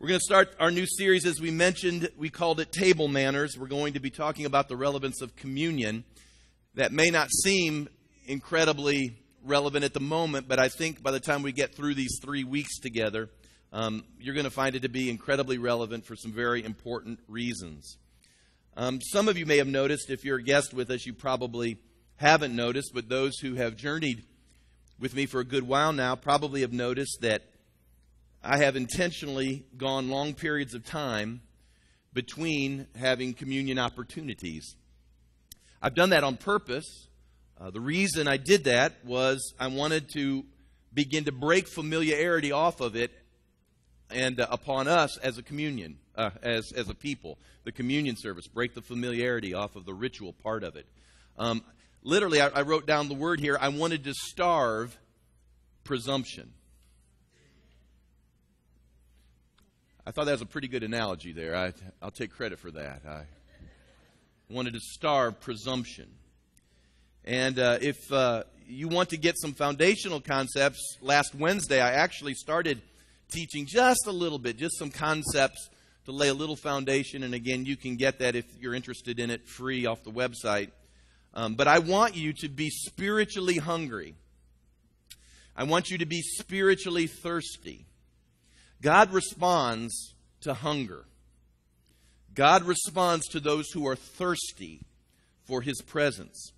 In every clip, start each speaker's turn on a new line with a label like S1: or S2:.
S1: We're going to start our new series, as we mentioned, we called it Table Manners. We're going to be talking about the relevance of communion. That may not seem incredibly relevant at the moment, but I think by the time we get through these three weeks together, um, you're going to find it to be incredibly relevant for some very important reasons. Um, some of you may have noticed, if you're a guest with us, you probably haven't noticed, but those who have journeyed with me for a good while now probably have noticed that I have intentionally gone long periods of time between having communion opportunities. I've done that on purpose. Uh, the reason I did that was I wanted to begin to break familiarity off of it and uh, upon us as a communion, uh, as, as a people, the communion service, break the familiarity off of the ritual part of it. Um, literally, I, I wrote down the word here I wanted to starve presumption. I thought that was a pretty good analogy there. I, will take credit for that. I wanted to starve presumption. And uh, if uh, you want to get some foundational concepts, last Wednesday I actually started teaching just a little bit, just some concepts to lay a little foundation. And again, you can get that if you're interested in it free off the website. Um, but I want you to be spiritually hungry. I want you to be spiritually thirsty. God responds to hunger. God responds to those who are thirsty for his presence.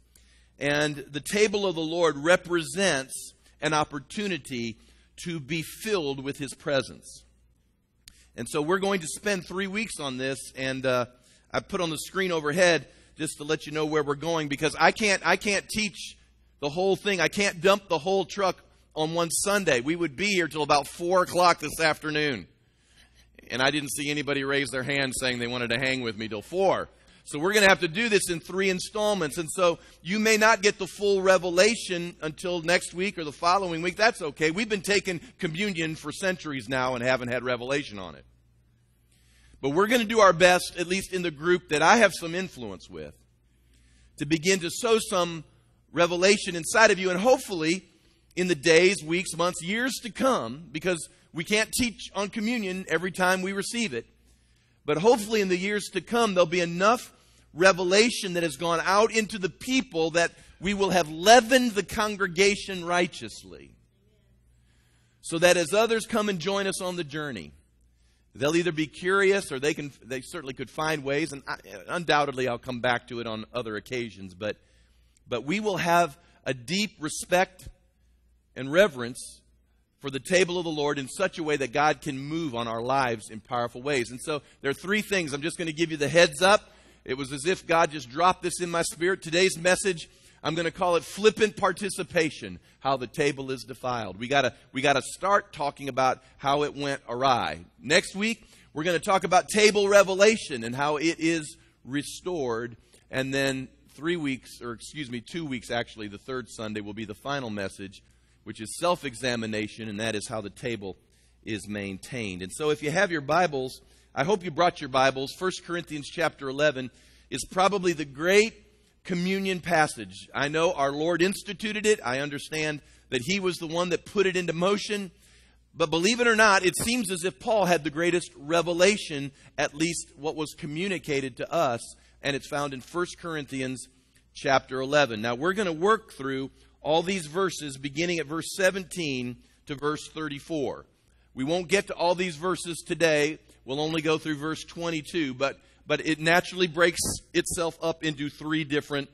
S1: And the table of the Lord represents an opportunity to be filled with his presence. And so we're going to spend three weeks on this, and uh, I put on the screen overhead just to let you know where we're going because I can't I can't teach the whole thing. I can't dump the whole truck on one Sunday. We would be here till about four o'clock this afternoon. And I didn't see anybody raise their hand saying they wanted to hang with me till four. So we're going to have to do this in three installments. And so you may not get the full revelation until next week or the following week. That's okay. We've been taking communion for centuries now and haven't had revelation on it. But we're going to do our best, at least in the group that I have some influence with, to begin to sow some revelation inside of you. And hopefully, in the days, weeks, months, years to come, because we can't teach on communion every time we receive it. But hopefully, in the years to come, there'll be enough revelation that has gone out into the people that we will have leavened the congregation righteously. So that as others come and join us on the journey, they'll either be curious or they can they certainly could find ways and I, undoubtedly I'll come back to it on other occasions but but we will have a deep respect and reverence for the table of the Lord in such a way that God can move on our lives in powerful ways. And so there are three things. I'm just going to give you the heads up. It was as if God just dropped this in my spirit. Today's message, I'm going to call it flippant participation, how the table is defiled. We got to we got to start talking about how it went awry. Next week, we're going to talk about table revelation and how it is restored. And then 3 weeks or excuse me, 2 weeks actually, the third Sunday will be the final message which is self examination, and that is how the table is maintained. And so, if you have your Bibles, I hope you brought your Bibles. 1 Corinthians chapter 11 is probably the great communion passage. I know our Lord instituted it, I understand that He was the one that put it into motion. But believe it or not, it seems as if Paul had the greatest revelation, at least what was communicated to us, and it's found in 1 Corinthians chapter 11. Now, we're going to work through all these verses beginning at verse 17 to verse 34. We won't get to all these verses today. We'll only go through verse 22, but but it naturally breaks itself up into three different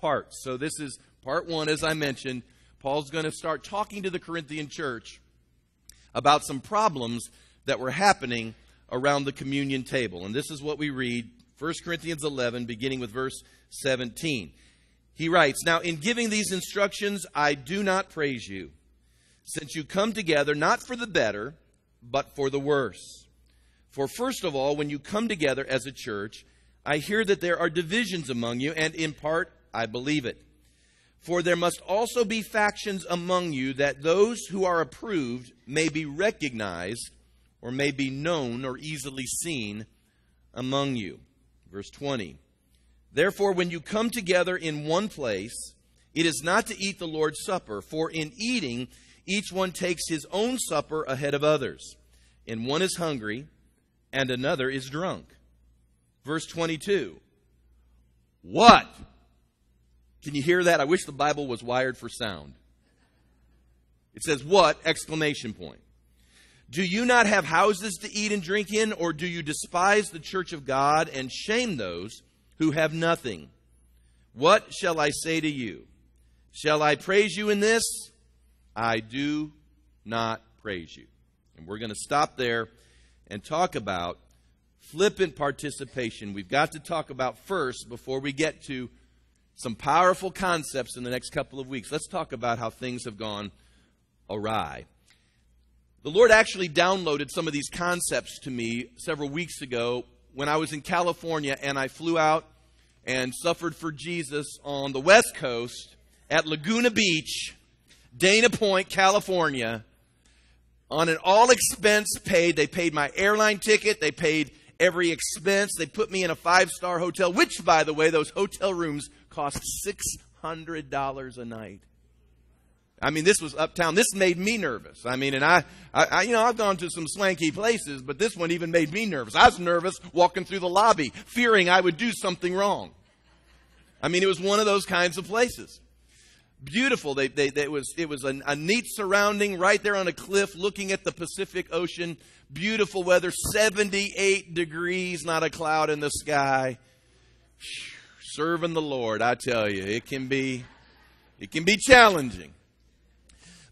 S1: parts. So this is part 1 as I mentioned. Paul's going to start talking to the Corinthian church about some problems that were happening around the communion table. And this is what we read 1 Corinthians 11 beginning with verse 17. He writes, Now in giving these instructions, I do not praise you, since you come together not for the better, but for the worse. For first of all, when you come together as a church, I hear that there are divisions among you, and in part I believe it. For there must also be factions among you, that those who are approved may be recognized, or may be known, or easily seen among you. Verse 20. Therefore, when you come together in one place, it is not to eat the Lord's Supper, for in eating, each one takes his own supper ahead of others. and one is hungry, and another is drunk. Verse 22. What? Can you hear that? I wish the Bible was wired for sound. It says, What? Exclamation point. Do you not have houses to eat and drink in, or do you despise the church of God and shame those who have nothing? What shall I say to you? Shall I praise you in this? I do not praise you. And we're going to stop there and talk about flippant participation. We've got to talk about first, before we get to some powerful concepts in the next couple of weeks, let's talk about how things have gone awry. The Lord actually downloaded some of these concepts to me several weeks ago when I was in California and I flew out and suffered for Jesus on the West Coast at Laguna Beach, Dana Point, California, on an all expense paid. They paid my airline ticket, they paid every expense. They put me in a five star hotel, which, by the way, those hotel rooms cost $600 a night. I mean, this was uptown. This made me nervous. I mean, and I, I, you know, I've gone to some swanky places, but this one even made me nervous. I was nervous walking through the lobby, fearing I would do something wrong. I mean, it was one of those kinds of places. Beautiful. They, they, they it was, it was a, a neat surrounding right there on a cliff looking at the Pacific Ocean. Beautiful weather, 78 degrees, not a cloud in the sky. Serving the Lord, I tell you, it can be, it can be challenging.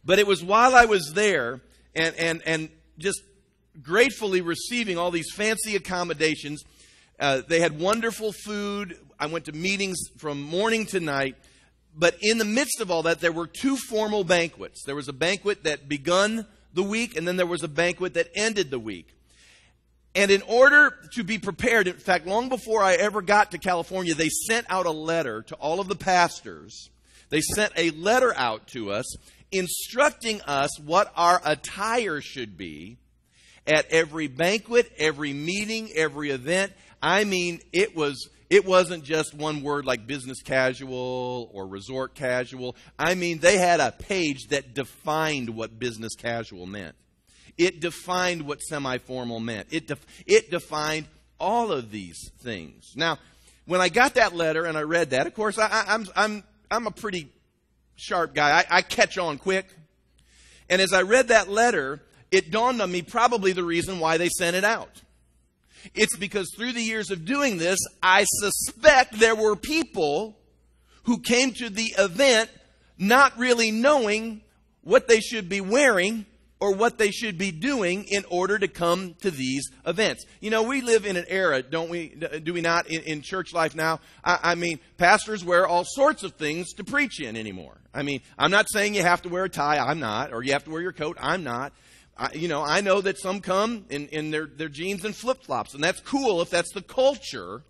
S1: But it was while I was there and, and, and just gratefully receiving all these fancy accommodations. Uh, they had wonderful food. I went to meetings from morning to night. But in the midst of all that, there were two formal banquets. There was a banquet that begun the week, and then there was a banquet that ended the week. And in order to be prepared, in fact, long before I ever got to California, they sent out a letter to all of the pastors. They sent a letter out to us instructing us what our attire should be at every banquet, every meeting, every event. I mean, it was it wasn't just one word like business casual or resort casual. I mean, they had a page that defined what business casual meant. It defined what semi formal meant. It, def- it defined all of these things. Now, when I got that letter and I read that, of course, I, I'm, I'm, I'm a pretty sharp guy. I, I catch on quick. And as I read that letter, it dawned on me probably the reason why they sent it out. It's because through the years of doing this, I suspect there were people who came to the event not really knowing what they should be wearing or what they should be doing in order to come to these events. You know, we live in an era, don't we? Do we not in, in church life now? I, I, mean, pastors wear all sorts of things to preach in anymore. I mean, I'm not saying you have to wear a tie. I'm not. Or you have to wear your coat. I'm not. I, you know, I know that some come in, in their, their jeans and flip flops, and that's cool if that's the culture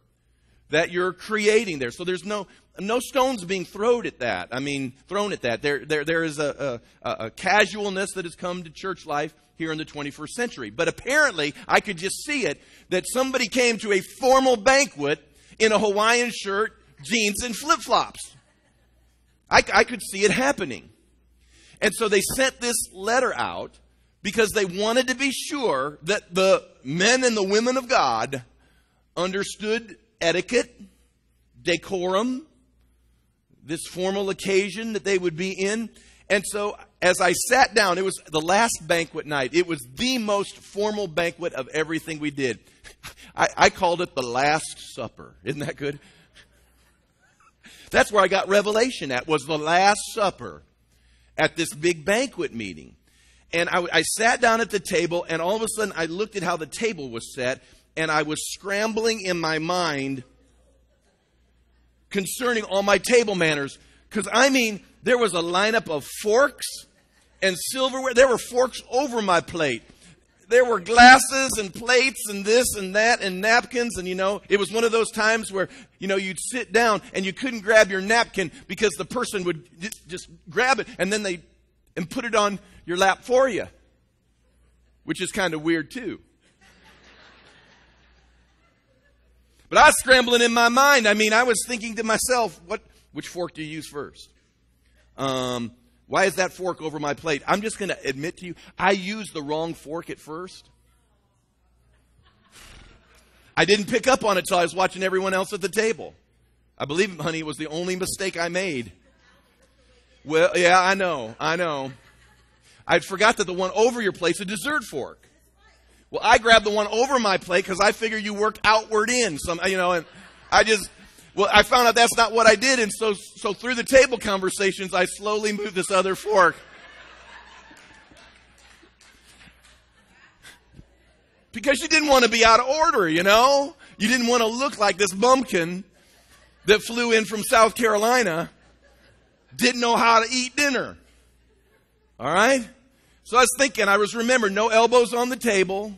S1: that you're creating there. So there's no no stones being thrown at that. I mean, thrown at that. There, there, there is a, a, a casualness that has come to church life here in the 21st century. But apparently, I could just see it that somebody came to a formal banquet in a Hawaiian shirt, jeans, and flip flops. I, I could see it happening. And so they sent this letter out because they wanted to be sure that the men and the women of God understood etiquette, decorum, this formal occasion that they would be in. And so as I sat down, it was the last banquet night. It was the most formal banquet of everything we did. I, I called it the Last Supper. Isn't that good? That's where I got revelation at, was the Last Supper at this big banquet meeting. And I, I sat down at the table, and all of a sudden I looked at how the table was set, and I was scrambling in my mind concerning all my table manners. Because, I mean, there was a lineup of forks and silverware. There were forks over my plate. There were glasses and plates and this and that and napkins. And, you know, it was one of those times where, you know, you'd sit down and you couldn't grab your napkin because the person would just grab it and then they and put it on your lap for you, which is kind of weird too. But I was scrambling in my mind. I mean, I was thinking to myself, what, which fork do you use first? Um, why is that fork over my plate? I'm just going to admit to you, I used the wrong fork at first. I didn't pick up on it till I was watching everyone else at the table. I believe, honey, it was the only mistake I made. Well, yeah, I know, I know. I forgot that the one over your plate's a dessert fork. Well, I grabbed the one over my plate because I figure you work outward in. Some, you know, and I just, well, I found out that's not what I did, and so, so through the table conversations, I slowly moved this other fork. Because you didn't want to be out of order, you know? You didn't want to look like this bumpkin that flew in from South Carolina, didn't know how to eat dinner. All right? So I was thinking, I was remembering no elbows on the table.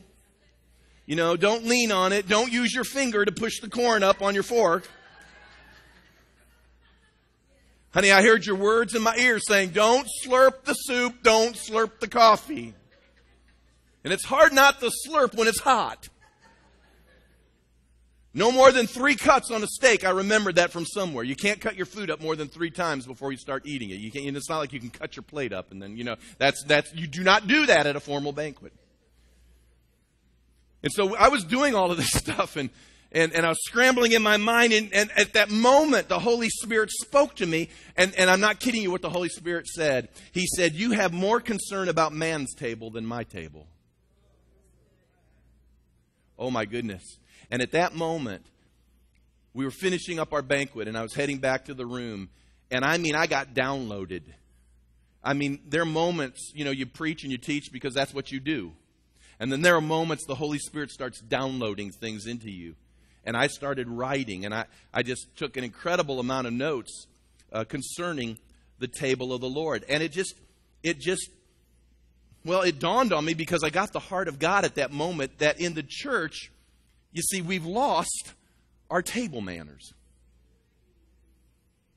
S1: You know, don't lean on it. Don't use your finger to push the corn up on your fork. Honey, I heard your words in my ear saying, don't slurp the soup, don't slurp the coffee. And it's hard not to slurp when it's hot. No more than three cuts on a steak. I remembered that from somewhere. You can't cut your food up more than three times before you start eating it. You can't, it's not like you can cut your plate up and then, you know, that's, that's, you do not do that at a formal banquet. And so I was doing all of this stuff and, and, and I was scrambling in my mind. And, and at that moment, the Holy Spirit spoke to me. And, and I'm not kidding you what the Holy Spirit said. He said, You have more concern about man's table than my table. Oh my goodness. And at that moment, we were finishing up our banquet and I was heading back to the room. And I mean, I got downloaded. I mean, there are moments, you know, you preach and you teach because that's what you do. And then there are moments the Holy Spirit starts downloading things into you. And I started writing, and I, I just took an incredible amount of notes uh, concerning the table of the Lord. And it just, it just, well, it dawned on me because I got the heart of God at that moment that in the church, you see, we've lost our table manners.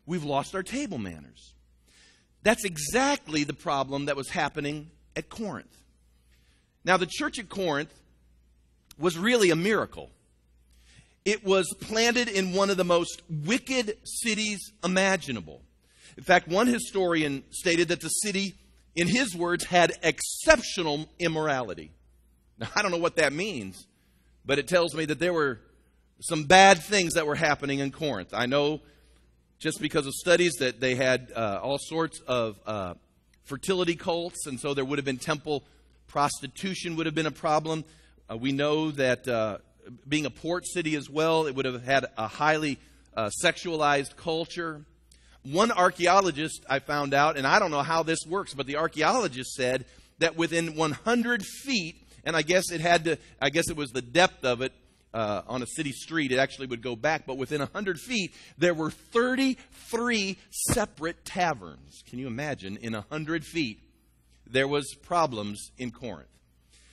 S1: We've lost our table manners. That's exactly the problem that was happening at Corinth. Now, the church at Corinth was really a miracle. It was planted in one of the most wicked cities imaginable. In fact, one historian stated that the city, in his words, had exceptional immorality. Now, I don't know what that means, but it tells me that there were some bad things that were happening in Corinth. I know just because of studies that they had uh, all sorts of uh, fertility cults, and so there would have been temple prostitution would have been a problem. Uh, we know that uh, being a port city as well, it would have had a highly uh, sexualized culture. One archaeologist I found out, and I don't know how this works, but the archaeologist said that within 100 feet and I guess it had to, I guess it was the depth of it uh, on a city street. It actually would go back, but within 100 feet, there were 33 separate taverns. Can you imagine? In 100 feet, there was problems in Corinth.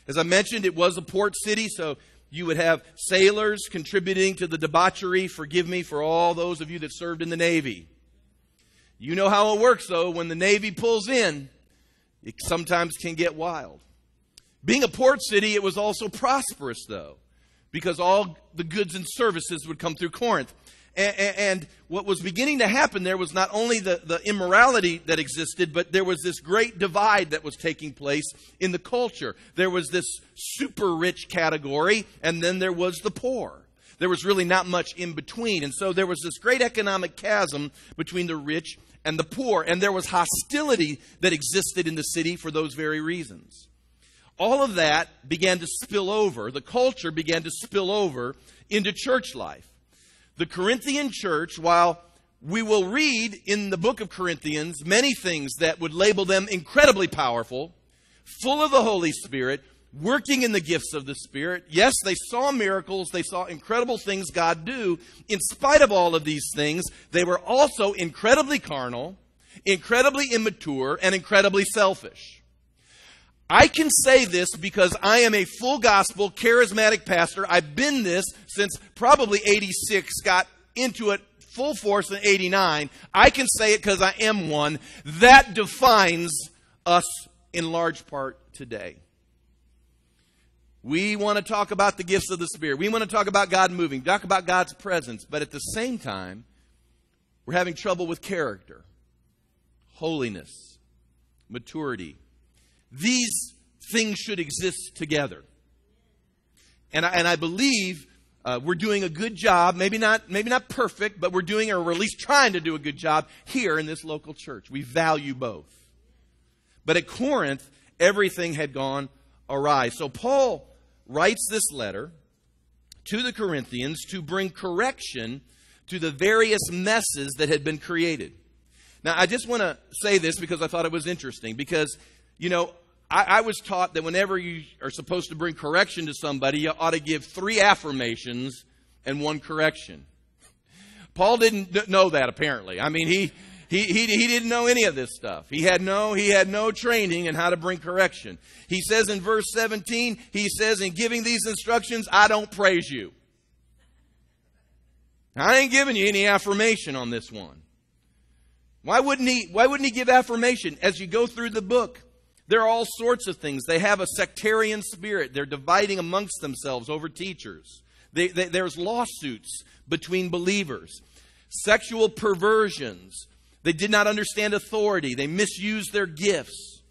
S1: As I mentioned, it was a port city, so you would have sailors contributing to the debauchery. Forgive me for all those of you that served in the Navy. You know how it works, though. When the Navy pulls in, it sometimes can get wild. Being a port city, it was also prosperous, though, because all the goods and services would come through Corinth. And, and, what was beginning to happen there was not only the, the immorality that existed, but there was this great divide that was taking place in the culture. There was this super rich category, and then there was the poor. There was really not much in between. And so there was this great economic chasm between the rich and the poor, and there was hostility that existed in the city for those very reasons all of that began to spill over, the culture began to spill over into church life. The Corinthian church, while we will read in the book of Corinthians many things that would label them incredibly powerful, full of the Holy Spirit, working in the gifts of the Spirit. Yes, they saw miracles, they saw incredible things God do. In spite of all of these things, they were also incredibly carnal, incredibly immature, and incredibly selfish. I can say this because I am a full gospel charismatic pastor. I've been this since probably 86, got into it full force in 89. I can say it because I am one. That defines us in large part today. We want to talk about the gifts of the Spirit. We want to talk about God moving, talk about God's presence. But at the same time, we're having trouble with character, holiness, maturity, these things should exist together. And I, and I believe uh, we're doing a good job, maybe not, maybe not perfect, but we're doing, or at least trying to do a good job here in this local church. We value both. But at Corinth, everything had gone awry. So Paul writes this letter to the Corinthians to bring correction to the various messes that had been created. Now, I just want to say this because I thought it was interesting. Because, you know, I, I, was taught that whenever you are supposed to bring correction to somebody, you ought to give three affirmations and one correction. Paul didn't know that apparently. I mean, he, he, he, he didn't know any of this stuff. He had no, he had no training in how to bring correction. He says in verse 17, he says, in giving these instructions, I don't praise you. I ain't giving you any affirmation on this one. Why wouldn't he, why wouldn't he give affirmation? As you go through the book, there are all sorts of things. They have a sectarian spirit. They're dividing amongst themselves over teachers. They, they, there's lawsuits between believers. Sexual perversions. They did not understand authority. They misused their gifts.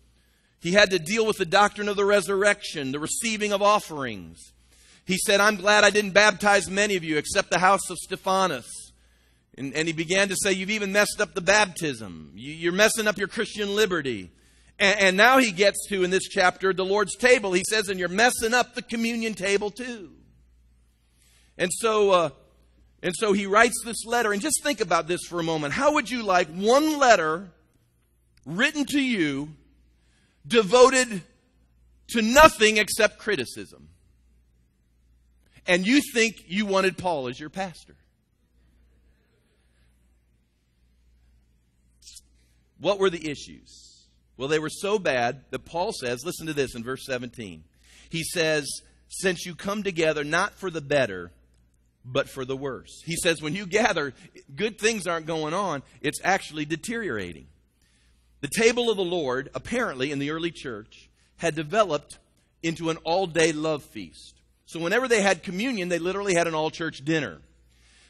S1: He had to deal with the doctrine of the resurrection, the receiving of offerings. He said, I'm glad I didn't baptize many of you except the house of Stephanas. And, and he began to say, You've even messed up the baptism. You, are messing up your Christian liberty. And, and now he gets to, in this chapter, the Lord's table. He says, And you're messing up the communion table too. And so, uh, and so he writes this letter. And just think about this for a moment. How would you like one letter written to you devoted to nothing except criticism? And you think you wanted Paul as your pastor? What were the issues? Well, they were so bad that Paul says, listen to this in verse 17. He says, Since you come together not for the better, but for the worse. He says, when you gather, good things aren't going on, it's actually deteriorating. The table of the Lord, apparently in the early church, had developed into an all day love feast. So whenever they had communion, they literally had an all church dinner.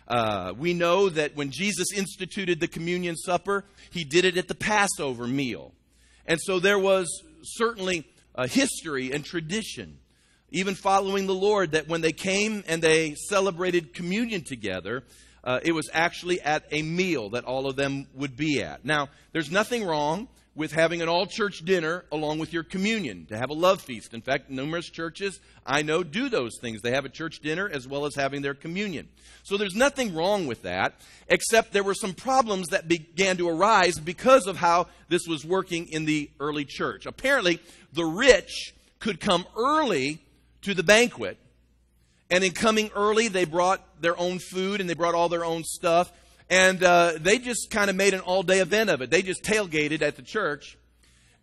S1: Uh, we know that when Jesus instituted the communion supper, he did it at the Passover meal. And so there was certainly a history and tradition, even following the Lord, that when they came and they celebrated communion together, uh, it was actually at a meal that all of them would be at. Now, there's nothing wrong with having an all church dinner along with your communion, to have a love feast. In fact, numerous churches I know do those things. They have a church dinner as well as having their communion. So there's nothing wrong with that, except there were some problems that began to arise because of how this was working in the early church. Apparently, the rich could come early to the banquet. And in coming early, they brought their own food and they brought all their own stuff. And uh, they just kind of made an all day event of it. They just tailgated at the church.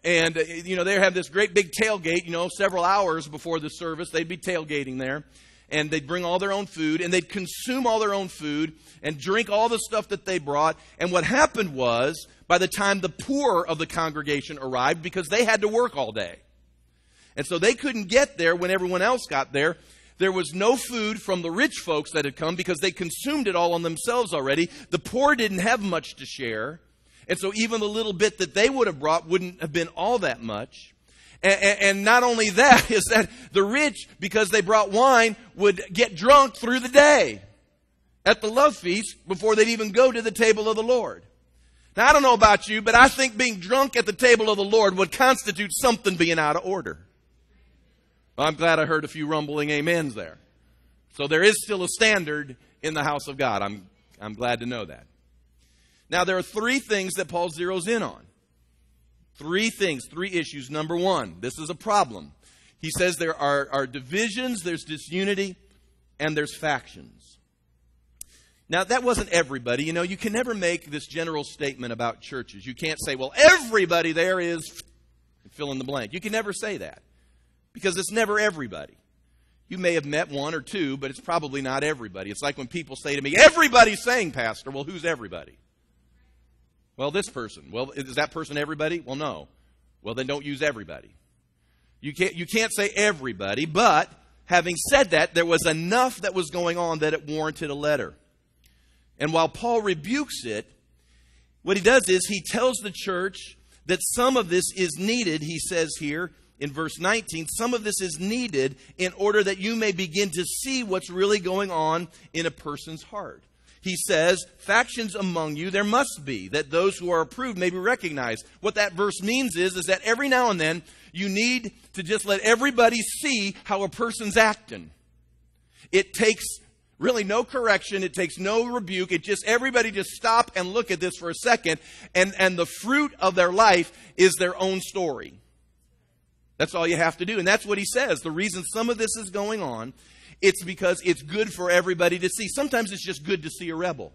S1: And, uh, you know, they have this great big tailgate, you know, several hours before the service. They'd be tailgating there. And they'd bring all their own food and they'd consume all their own food and drink all the stuff that they brought. And what happened was, by the time the poor of the congregation arrived, because they had to work all day. And so they couldn't get there when everyone else got there. There was no food from the rich folks that had come because they consumed it all on themselves already. The poor didn't have much to share. And so even the little bit that they would have brought wouldn't have been all that much. And, and, not only that, is that the rich, because they brought wine, would get drunk through the day at the love feast before they'd even go to the table of the Lord. Now, I don't know about you, but I think being drunk at the table of the Lord would constitute something being out of order. I'm glad I heard a few rumbling amens there. So there is still a standard in the house of God. I'm, I'm glad to know that. Now, there are three things that Paul zeroes in on. Three things, three issues. Number one, this is a problem. He says there are, are divisions, there's disunity, and there's factions. Now, that wasn't everybody. You know, you can never make this general statement about churches. You can't say, well, everybody there is fill in the blank. You can never say that because it's never everybody. You may have met one or two, but it's probably not everybody. It's like when people say to me, Everybody's saying, Pastor. Well, who's everybody? Well, this person. Well, is that person everybody? Well, no. Well, then don't use everybody. You can't, you can't say everybody, but having said that, there was enough that was going on that it warranted a letter. And while Paul rebukes it, what he does is he tells the church that some of this is needed, he says here, in verse 19, some of this is needed in order that you may begin to see what's really going on in a person's heart. He says, factions among you there must be, that those who are approved may be recognized. What that verse means is, is that every now and then you need to just let everybody see how a person's acting. It takes really no correction, it takes no rebuke. It just everybody just stop and look at this for a second, and, and the fruit of their life is their own story. That's all you have to do. And that's what he says. The reason some of this is going on, it's because it's good for everybody to see. Sometimes it's just good to see a rebel.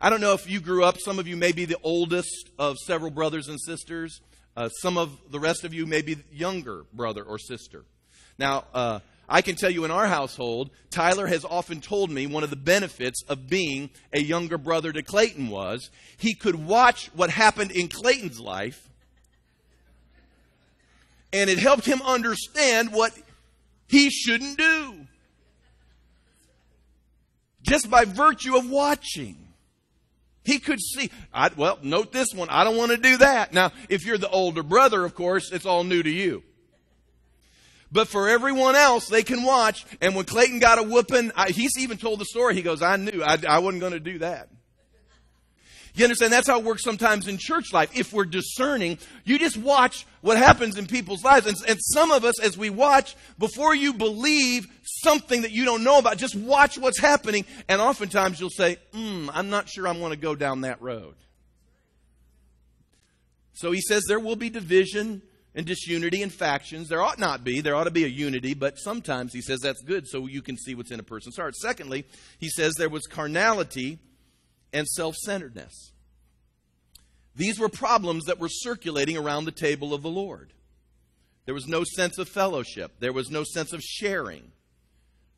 S1: I don't know if you grew up, some of you may be the oldest of several brothers and sisters. Uh, some of the rest of you may be younger brother or sister. Now, uh, I can tell you in our household, Tyler has often told me one of the benefits of being a younger brother to Clayton was he could watch what happened in Clayton's life and it helped him understand what he shouldn't do. Just by virtue of watching. He could see, I, well, note this one, I don't want to do that. Now, if you're the older brother, of course, it's all new to you. But for everyone else, they can watch. And when Clayton got a whooping, I, he's even told the story. He goes, I knew I, I wasn't going to do that. You understand? That's how it works sometimes in church life. If we're discerning, you just watch what happens in people's lives. And, and, some of us, as we watch, before you believe something that you don't know about, just watch what's happening. And oftentimes you'll say, hmm, I'm not sure I want to go down that road. So he says there will be division and disunity and factions. There ought not be. There ought to be a unity, but sometimes he says that's good so you can see what's in a person's heart. Secondly, he says there was carnality and self centeredness. These were problems that were circulating around the table of the Lord. There was no sense of fellowship, there was no sense of sharing,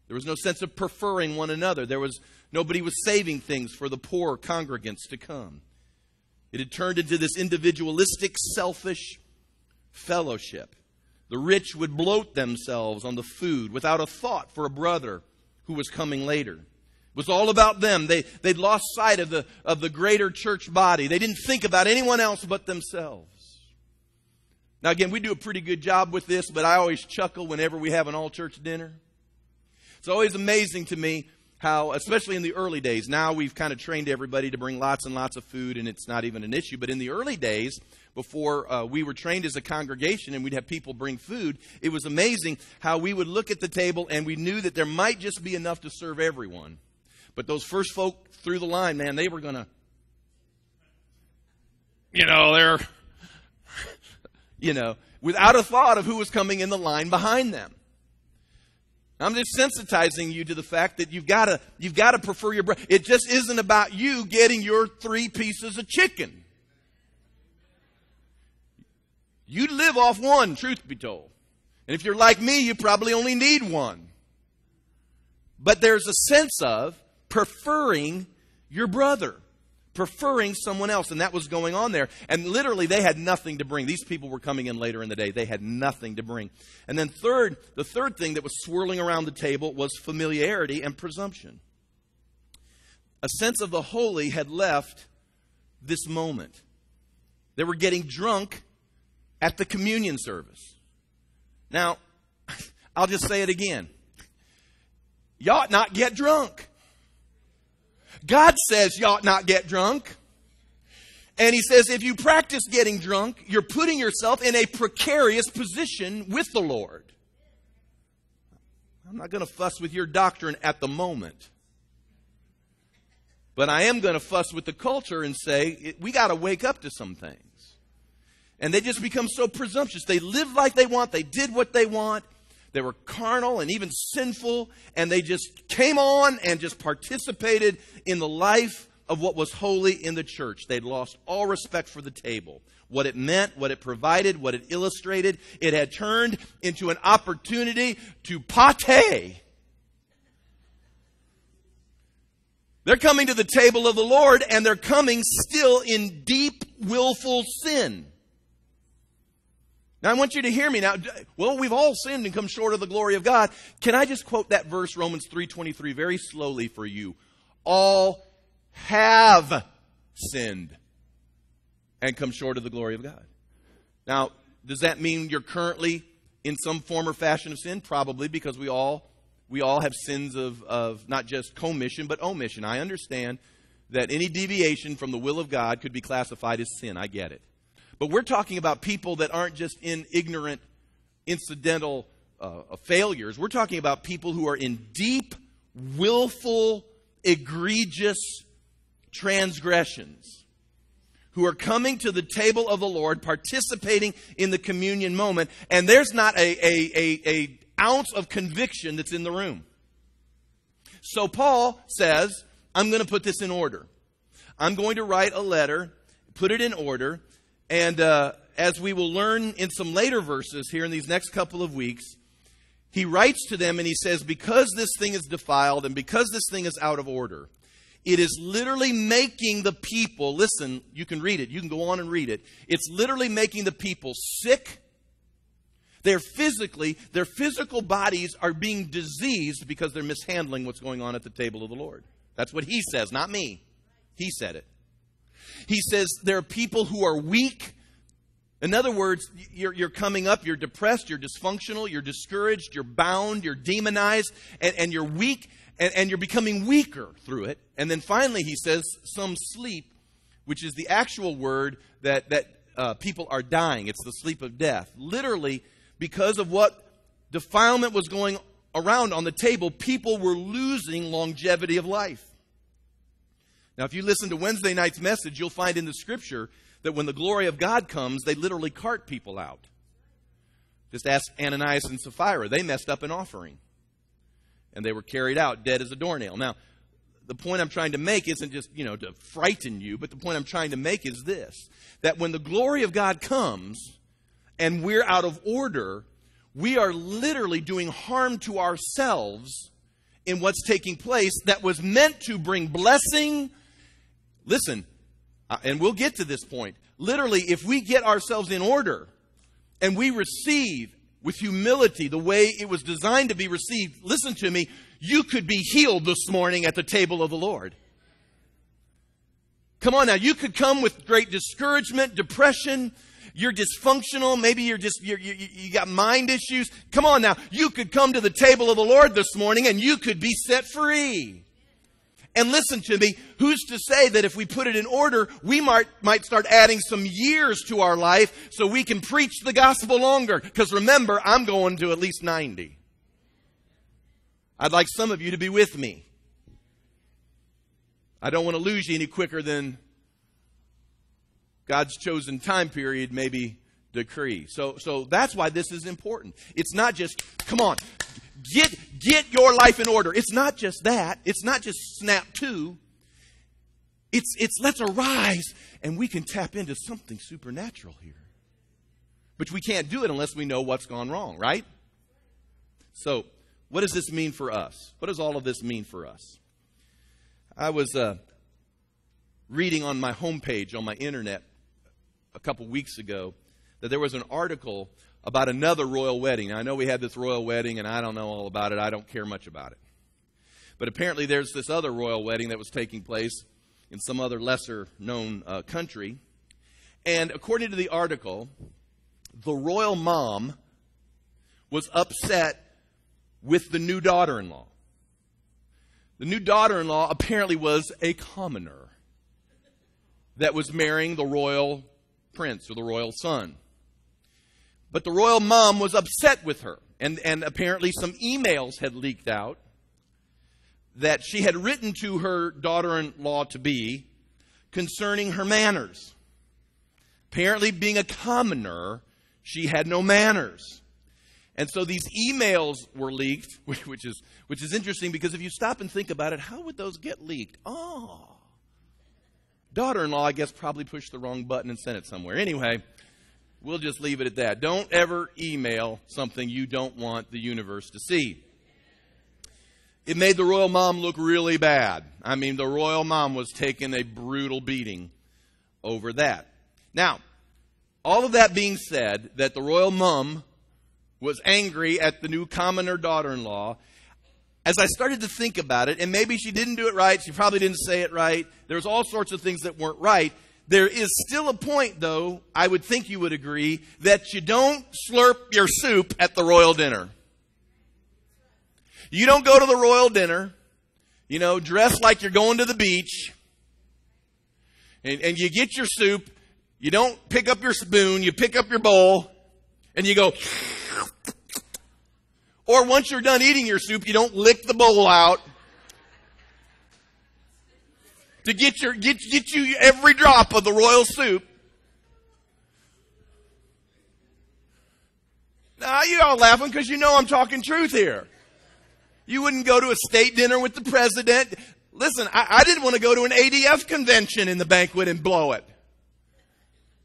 S1: there was no sense of preferring one another. There was nobody was saving things for the poor congregants to come. It had turned into this individualistic, selfish fellowship. The rich would bloat themselves on the food without a thought for a brother who was coming later. It was all about them. They, they'd lost sight of the, of the greater church body. They didn't think about anyone else but themselves. Now, again, we do a pretty good job with this, but I always chuckle whenever we have an all church dinner. It's always amazing to me how, especially in the early days, now we've kind of trained everybody to bring lots and lots of food and it's not even an issue. But in the early days, before uh, we were trained as a congregation and we'd have people bring food, it was amazing how we would look at the table and we knew that there might just be enough to serve everyone. But those first folk through the line, man, they were going to, you know, they're, you know, without a thought of who was coming in the line behind them. I'm just sensitizing you to the fact that you've got to you've got to prefer your bread. It just isn't about you getting your three pieces of chicken. You live off one, truth be told. And if you're like me, you probably only need one. But there's a sense of preferring your brother, preferring someone else. And that was going on there. And literally, they had nothing to bring. These people were coming in later in the day. They had nothing to bring. And then, third, the third thing that was swirling around the table was familiarity and presumption. A sense of the holy had left this moment. They were getting drunk at the communion service. Now, I'll just say it again. You ought not get drunk. God says you ought not get drunk. And he says if you practice getting drunk, you're putting yourself in a precarious position with the Lord. I'm not going to fuss with your doctrine at the moment. But I am going to fuss with the culture and say we got to wake up to some things. And they just become so presumptuous. They live like they want, they did what they want, they were carnal and even sinful, and they just came on and just participated in the life of what was holy in the church. They'd lost all respect for the table. What it meant, what it provided, what it illustrated. It had turned into an opportunity to pate. They're coming to the table of the Lord and they're coming still in deep, willful sin. Now I want you to hear me now. Well, we've all sinned and come short of the glory of God. Can I just quote that verse Romans 3:23 very slowly for you? All have sinned and come short of the glory of God. Now, Does that mean you're currently in some form or fashion of sin? Probably, because we all we all have sins of, of not just commission but omission. I understand that any deviation from the will of God could be classified as sin. I get it. But we're talking about people that aren't just in ignorant, incidental uh, failures. We're talking about people who are in deep, willful, egregious transgressions who are coming to the table of the Lord, participating in the communion moment, and there's not a, a, a, a ounce of conviction that's in the room. So Paul says, I'm going to put this in order. I'm going to write a letter, put it in order, and uh, as we will learn in some later verses here in these next couple of weeks, he writes to them and he says, Because this thing is defiled and because this thing is out of order, it is literally making the people, listen, you can read it, you can go on and read it. It's literally making the people sick. They're physically, their physical bodies are being diseased because they're mishandling what's going on at the table of the Lord. That's what he says, not me. He said it. He says there are people who are weak. In other words, you're, you're coming up, you're depressed, you're dysfunctional, you're discouraged, you're bound, you're demonized, and, and you're weak and, and you're becoming weaker through it. And then finally, he says, some sleep, which is the actual word that, that uh, people are dying. It's the sleep of death. Literally, because of what defilement was going around on the table, people were losing longevity of life. Now, if you listen to Wednesday night's message, you'll find in the scripture that when the glory of God comes, they literally cart people out. Just ask Ananias and Sapphira. They messed up an offering and they were carried out dead as a doornail. Now, the point I'm trying to make isn't just, you know, to frighten you, but the point I'm trying to make is this that when the glory of God comes and we're out of order, we are literally doing harm to ourselves in what's taking place that was meant to bring blessing. Listen, uh, and we'll get to this point. Literally, if we get ourselves in order and we receive with humility the way it was designed to be received, listen to me, you could be healed this morning at the table of the Lord. Come on now, you could come with great discouragement, depression, you're dysfunctional, maybe you're just you're, you, you got mind issues. Come on now, you could come to the table of the Lord this morning and you could be set free. And listen to me, who's to say that if we put it in order, we might, might start adding some years to our life so we can preach the gospel longer? Because remember, I'm going to at least 90. I'd like some of you to be with me. I don't want to lose you any quicker than God's chosen time period maybe decree. So, so that's why this is important. It's not just, come on, Get, get your life in order. It's not just that. It's not just snap to. It's, it's let's arise and we can tap into something supernatural here. But we can't do it unless we know what's gone wrong, right? So, what does this mean for us? What does all of this mean for us? I was uh, reading on my homepage on my internet a couple weeks ago that there was an article about another royal wedding. Now, I know we had this royal wedding, and I don't know all about it. I don't care much about it. But apparently, there's this other royal wedding that was taking place in some other lesser known uh, country. And according to the article, the royal mom was upset with the new daughter in law. The new daughter in law apparently was a commoner that was marrying the royal prince or the royal son. But the royal mom was upset with her. And, and apparently, some emails had leaked out that she had written to her daughter in law to be concerning her manners. Apparently, being a commoner, she had no manners. And so these emails were leaked, which is, which is interesting because if you stop and think about it, how would those get leaked? Ah. Oh. Daughter in law, I guess, probably pushed the wrong button and sent it somewhere. Anyway, We'll just leave it at that. Don't ever email something you don't want the universe to see. It made the royal mom look really bad. I mean, the royal mom was taking a brutal beating over that. Now, all of that being said, that the royal mom was angry at the new commoner daughter in law, as I started to think about it, and maybe she didn't do it right, she probably didn't say it right, there was all sorts of things that weren't right, There is still a point, though, I would think you would agree, that you don't slurp your soup at the royal dinner. You don't go to the royal dinner, you know, dress like you're going to the beach, and, and you get your soup. You don't pick up your spoon, you pick up your bowl, and you go. Or once you're done eating your soup, you don't lick the bowl out to get your get, get you every drop of the royal soup. Now you all laughing because you know I'm talking truth here. You wouldn't go to a state dinner with the president. Listen, I, I didn't want to go to an ADF convention in the banquet and blow it.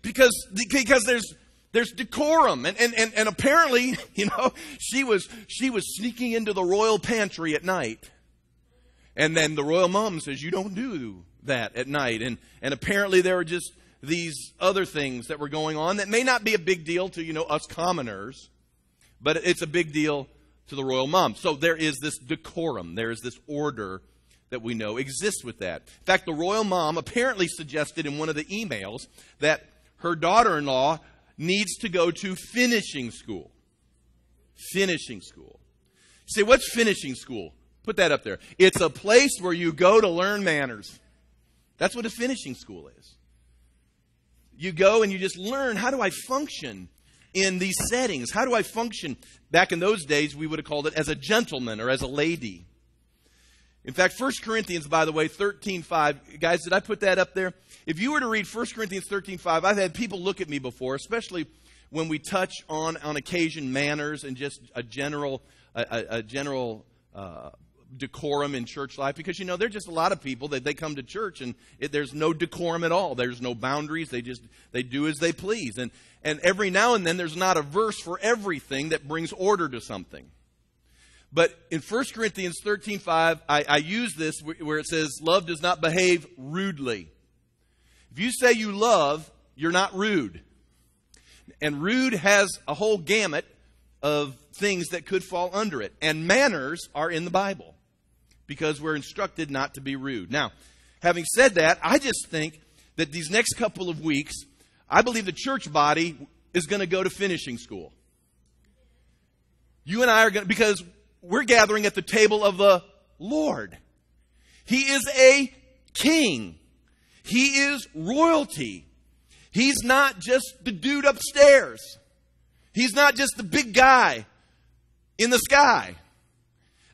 S1: Because, because there's, there's decorum. And, and, and, and apparently, you know, she was, she was sneaking into the royal pantry at night. And then the royal mom says, you don't do that at night. And, and apparently there were just these other things that were going on that may not be a big deal to, you know, us commoners, but it's a big deal to the royal mom. So there is this decorum, there is this order that we know exists with that. In fact, the royal mom apparently suggested in one of the emails that her daughter in law needs to go to finishing school. Finishing school. You say, what's finishing school? Put that up there. It's a place where you go to learn manners. That's what a finishing school is. You go and you just learn how do I function in these settings? How do I function? Back in those days, we would have called it as a gentleman or as a lady. In fact, 1 Corinthians, by the way, 13.5. Guys, did I put that up there? If you were to read 1 Corinthians 13.5, I've had people look at me before, especially when we touch on, on occasion, manners and just a general, a, a general uh, decorum in church life because you know there's just a lot of people that they come to church and it, there's no decorum at all. There's no boundaries. They just they do as they please. And and every now and then there's not a verse for everything that brings order to something. But in 1 corinthians 13 5 I, I use this where it says love does not behave rudely. If you say you love you're not rude. And rude has a whole gamut of things that could fall under it. And manners are in the bible because we're instructed not to be rude. Now, having said that, I just think that these next couple of weeks, I believe the church body is going to go to finishing school. You and I are going to, because we're gathering at the table of the Lord. He is a king. He is royalty. He's not just the dude upstairs. He's not just the big guy in the sky.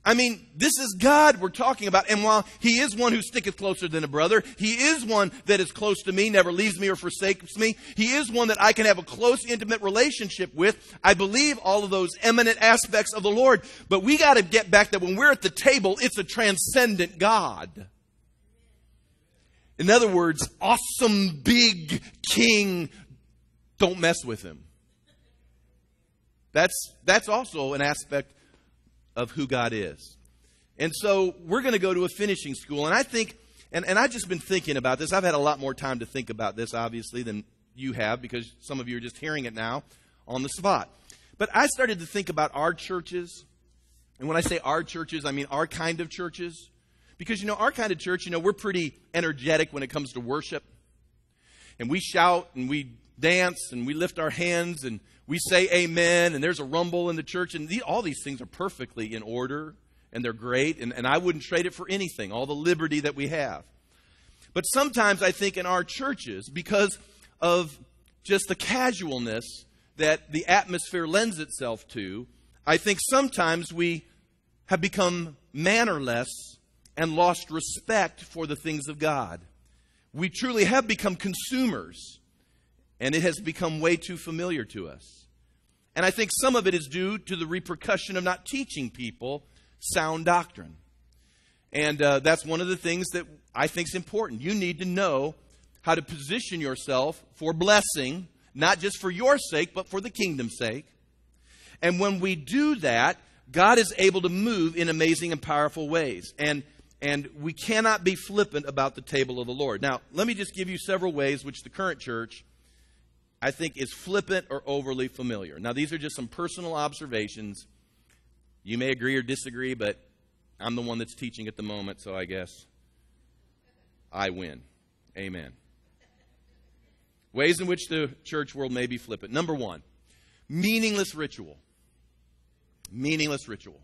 S1: I mean, this is God we're talking about. And while He is one who sticketh closer than a brother, He is one that is close to me, never leaves me or forsakes me. He is one that I can have a close, intimate relationship with. I believe all of those eminent aspects of the Lord. But we got to get back that when we're at the table, it's a transcendent God. In other words, awesome big king, don't mess with him. That's, that's also an aspect of who God is. And so we're going to go to a finishing school. And I think, and, and I've just been thinking about this. I've had a lot more time to think about this, obviously, than you have because some of you are just hearing it now on the spot. But I started to think about our churches. And when I say our churches, I mean our kind of churches. Because, you know, our kind of church, you know, we're pretty energetic when it comes to worship. And we shout and we dance and we lift our hands and we say amen and there's a rumble in the church and the, all these things are perfectly in order and they're great and, and i wouldn't trade it for anything all the liberty that we have. But sometimes i think in our churches because of just the casualness that the atmosphere lends itself to i think sometimes we have become mannerless and lost respect for the things of god. We truly have become consumers and it has become way too familiar to us. And I think some of it is due to the repercussion of not teaching people sound doctrine. And uh, that's one of the things that I think is important. You need to know how to position yourself for blessing, not just for your sake, but for the kingdom's sake. And when we do that, God is able to move in amazing and powerful ways. And and we cannot be flippant about the table of the Lord. Now, let me just give you several ways which the current church I think is flippant or overly familiar. Now, these are just some personal observations. You may agree or disagree, but I'm the one that's teaching at the moment, so I guess I win. Amen. Ways in which the church world may be flippant. Number one, meaningless ritual. Meaningless ritual.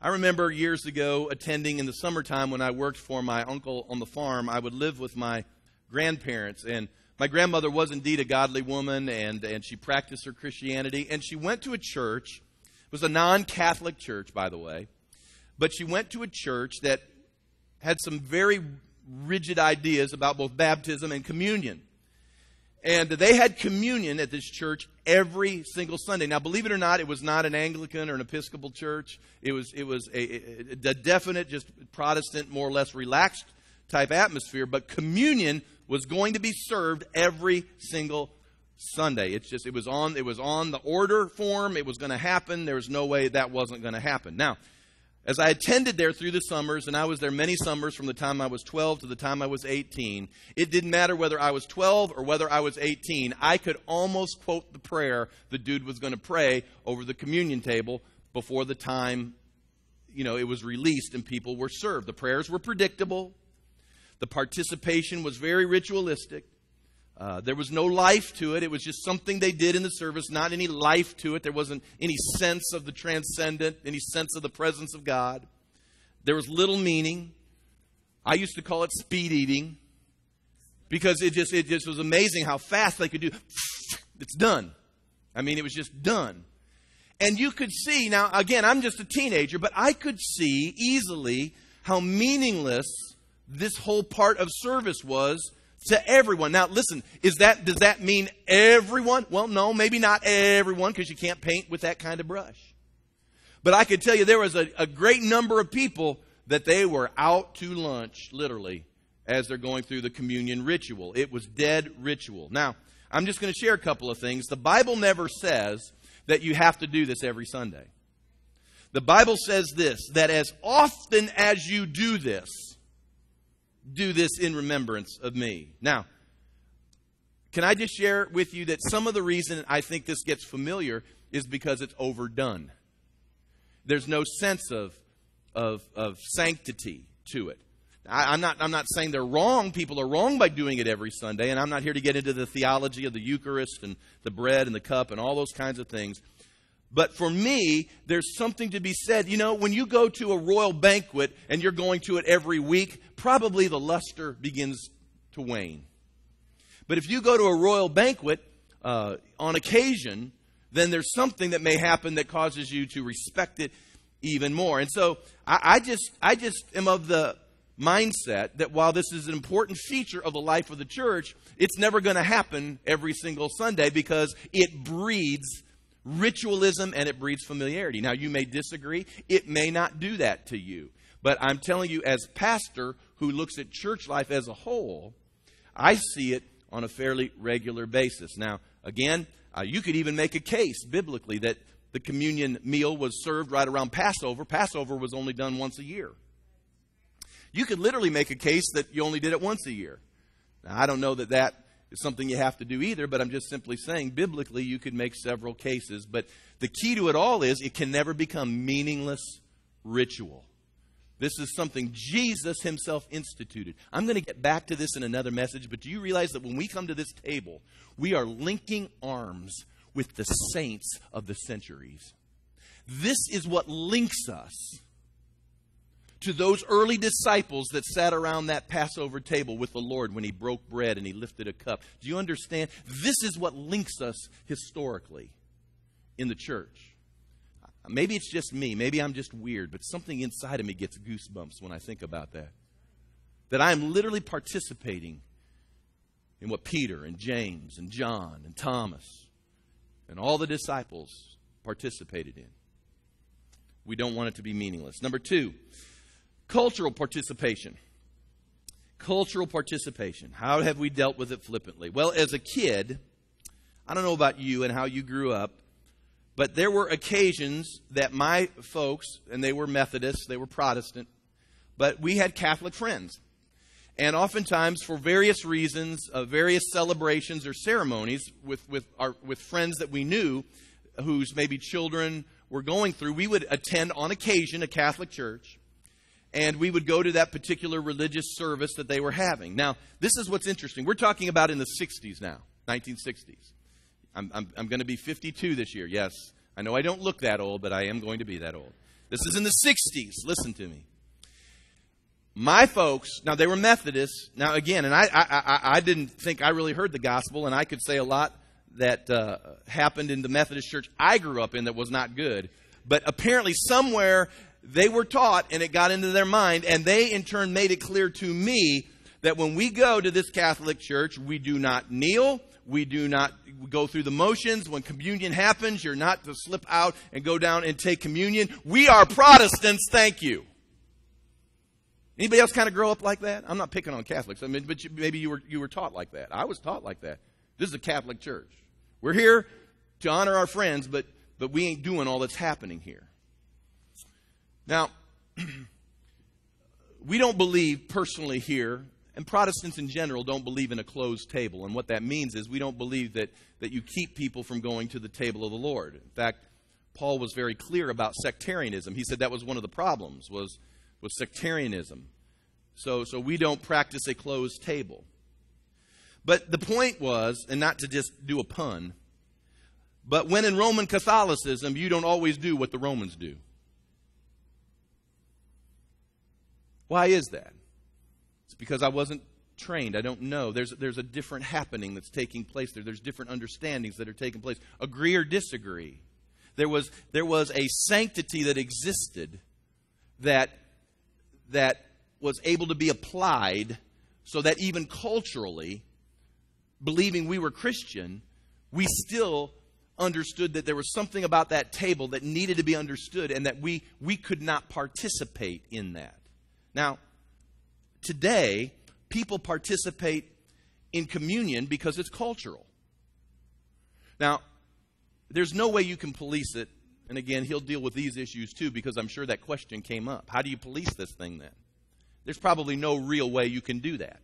S1: I remember years ago attending in the summertime when I worked for my uncle on the farm. I would live with my grandparents, and my grandmother was indeed a godly woman, and, and she practiced her Christianity. And she went to a church, it was a non Catholic church, by the way, but she went to a church that had some very rigid ideas about both baptism and communion. And they had communion at this church every single Sunday. Now, believe it or not, it was not an Anglican or an Episcopal church. It was, it was a, a definite, just Protestant, more or less relaxed type atmosphere. But communion was going to be served every single Sunday. It's just, it was on, it was on the order form. It was going to happen. There was no way that wasn't going to happen. Now, as I attended there through the summers, and I was there many summers from the time I was 12 to the time I was 18, it didn't matter whether I was 12 or whether I was 18. I could almost quote the prayer the dude was going to pray over the communion table before the time, you know, it was released and people were served. The prayers were predictable. The participation was very ritualistic. Uh, there was no life to it. It was just something they did in the service, not any life to it. There wasn't any sense of the transcendent, any sense of the presence of God. There was little meaning. I used to call it speed eating because it just, it just was amazing how fast they could do. It's done. I mean, it was just done. And you could see, now again, I'm just a teenager, but I could see easily how meaningless this whole part of service was to everyone. Now, listen, is that does that mean everyone? Well, no, maybe not everyone because you can't paint with that kind of brush. But I could tell you there was a, a great number of people that they were out to lunch, literally, as they're going through the communion ritual. It was dead ritual. Now, I'm just going to share a couple of things. The Bible never says that you have to do this every Sunday. The Bible says this that as often as you do this, do this in remembrance of me. Now, can I just share with you that some of the reason I think this gets familiar is because it's overdone. There's no sense of, of, of sanctity to it. I, am not, I'm not saying they're wrong. People are wrong by doing it every Sunday, and I'm not here to get into the theology of the Eucharist and the bread and the cup and all those kinds of things. But for me, there's something to be said. You know, when you go to a royal banquet and you're going to it every week, probably the luster begins to wane. But if you go to a royal banquet uh, on occasion, then there's something that may happen that causes you to respect it even more. And so I, I just, I just am of the mindset that while this is an important feature of the life of the church, it's never going to happen every single Sunday because it breeds ritualism and it breeds familiarity. Now, you may disagree. It may not do that to you. But I'm telling you, as pastor who looks at church life as a whole, I see it on a fairly regular basis. Now, again, uh, you could even make a case biblically that the communion meal was served right around Passover. Passover was only done once a year. You could literally make a case that you only did it once a year. Now, I don't know that that is something you have to do either, but I'm just simply saying biblically you could make several cases. But the key to it all is it can never become meaningless ritual. This is something Jesus himself instituted. I'm going to get back to this in another message, but do you realize that when we come to this table, we are linking arms with the saints of the centuries? This is what links us to those early disciples that sat around that Passover table with the Lord when he broke bread and he lifted a cup. Do you understand? This is what links us historically in the church. Maybe it's just me. Maybe I'm just weird, but something inside of me gets goosebumps when I think about that. That I'm literally participating in what Peter and James and John and Thomas and all the disciples participated in. We don't want it to be meaningless. Number two, Cultural participation. Cultural participation. How have we dealt with it flippantly? Well, as a kid, I don't know about you and how you grew up, but there were occasions that my folks, and they were Methodists, they were Protestant, but we had Catholic friends. And oftentimes, for various reasons, uh, various celebrations or ceremonies with, with, our, with friends that we knew whose maybe children were going through, we would attend on occasion a Catholic church. And we would go to that particular religious service that they were having. Now, this is what's interesting. We're talking about in the 60s now, 1960s. I'm, I'm, I'm going to be 52 this year. Yes, I know I don't look that old, but I am going to be that old. This is in the 60s. Listen to me. My folks, now they were Methodists. Now, again, and I, I, I, I didn't think I really heard the gospel, and I could say a lot that uh, happened in the Methodist church I grew up in that was not good. But apparently, somewhere they were taught and it got into their mind, and they in turn made it clear to me that when we go to this Catholic church, we do not kneel, we do not go through the motions. When communion happens, you're not to slip out and go down and take communion. We are Protestants, thank you. Anybody else kind of grow up like that? I'm not picking on Catholics. I mean, but you, maybe you were you were taught like that. I was taught like that. This is a Catholic church. We're here to honor our friends, but but we ain't doing all that's happening here. Now, we don't believe personally here, and Protestants in general don't believe in a closed table. And what that means is we don't believe that, that you keep people from going to the table of the Lord. In fact, Paul was very clear about sectarianism. He said that was one of the problems was, was sectarianism. So, so we don't practice a closed table. But the point was, and not to just do a pun, but when in Roman Catholicism, you don't always do what the Romans do. Why is that? It's because I wasn't trained. I don't know. There's, there's a different happening that's taking place there. There's different understandings that are taking place. Agree or disagree. There was, there was a sanctity that existed that, that was able to be applied so that even culturally, believing we were Christian, we still understood that there was something about that table that needed to be understood and that we, we could not participate in that. Now, today, people participate in communion because it's cultural. Now, there's no way you can police it. And again, he'll deal with these issues too because I'm sure that question came up. How do you police this thing then? There's probably no real way you can do that.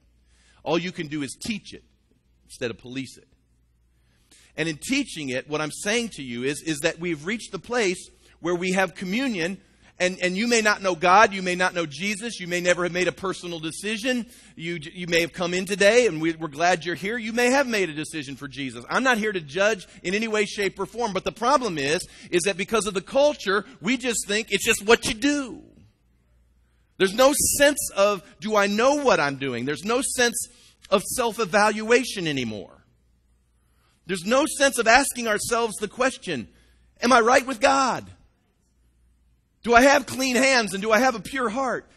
S1: All you can do is teach it instead of police it. And in teaching it, what I'm saying to you is, is that we've reached the place where we have communion and, and you may not know God, you may not know Jesus, you may never have made a personal decision. You, you may have come in today and we, we're glad you're here. You may have made a decision for Jesus. I'm not here to judge in any way, shape, or form, but the problem is, is that because of the culture, we just think it's just what you do. There's no sense of, do I know what I'm doing? There's no sense of self evaluation anymore. There's no sense of asking ourselves the question, Am I right with God? Do I have clean hands and do I have a pure heart?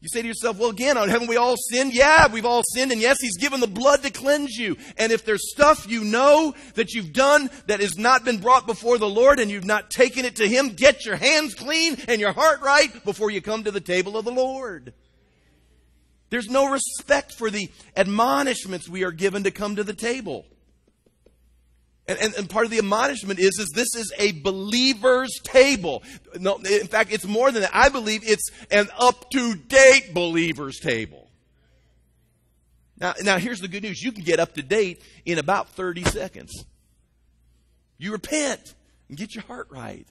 S1: You say to yourself, well, again, haven't we all sinned? Yeah, we've all sinned, and yes, He's given the blood to cleanse you. And if there's stuff you know that you've done that has not been brought before the Lord and you've not taken it to Him, get your hands clean and your heart right before you come to the table of the Lord. There's no respect for the admonishments we are given to come to the table. And, and, and, part of the admonishment is, is this is a believer's table. No, in fact, it's more than that. I believe it's an up-to-date believer's table. Now, now here's the good news. You can get up to date in about 30 seconds. You repent and get your heart right.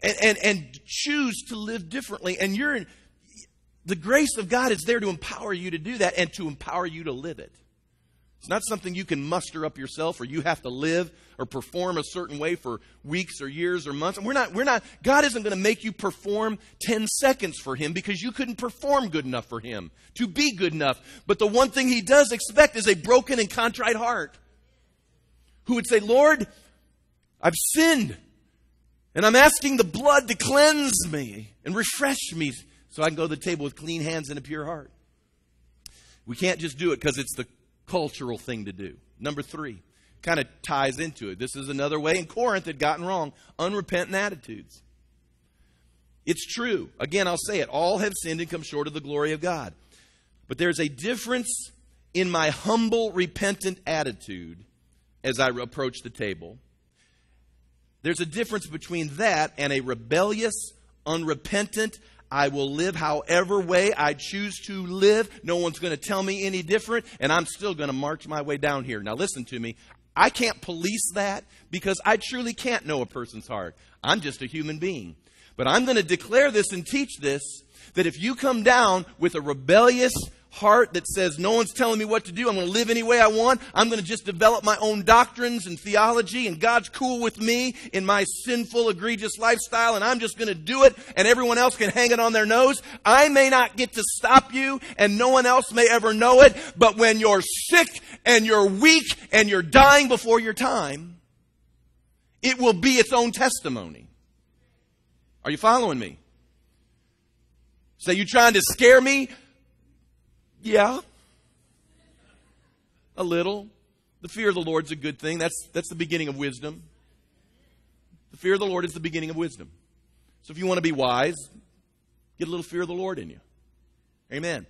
S1: And, and, and choose to live differently. And you're the grace of God is there to empower you to do that and to empower you to live it. It's not something you can muster up yourself or you have to live or perform a certain way for weeks or years or months. And we're not, we're not, God isn't going to make you perform 10 seconds for Him because you couldn't perform good enough for Him to be good enough. But the one thing He does expect is a broken and contrite heart who would say, Lord, I've sinned and I'm asking the blood to cleanse me and refresh me so I can go to the table with clean hands and a pure heart. We can't just do it because it's the cultural thing to do. Number three, kind of ties into it. This is another way in Corinth had gotten wrong unrepentant attitudes. It's true. Again, I'll say it. All have sinned and come short of the glory of God. But there's a difference in my humble, repentant attitude as I approach the table. There's a difference between that and a rebellious, unrepentant, I will live however way I choose to live. No one's going to tell me any different, and I'm still going to march my way down here. Now, listen to me. I can't police that because I truly can't know a person's heart. I'm just a human being. But I'm going to declare this and teach this that if you come down with a rebellious heart that says, no one's telling me what to do, I'm going to live any way I want, I'm going to just develop my own doctrines and theology, and God's cool with me in my sinful, egregious lifestyle, and I'm just going to do it, and everyone else can hang it on their nose. I may not get to stop you, and no one else may ever know it, but when you're sick and you're weak and you're dying before your time, it will be its own testimony. Are you following me? So you trying to scare me? Yeah. A little. The fear of the Lord is a good thing. That's, that's the beginning of wisdom. The fear of the Lord is the beginning of wisdom. So if you want to be wise, get a little fear of the Lord in you. Amen.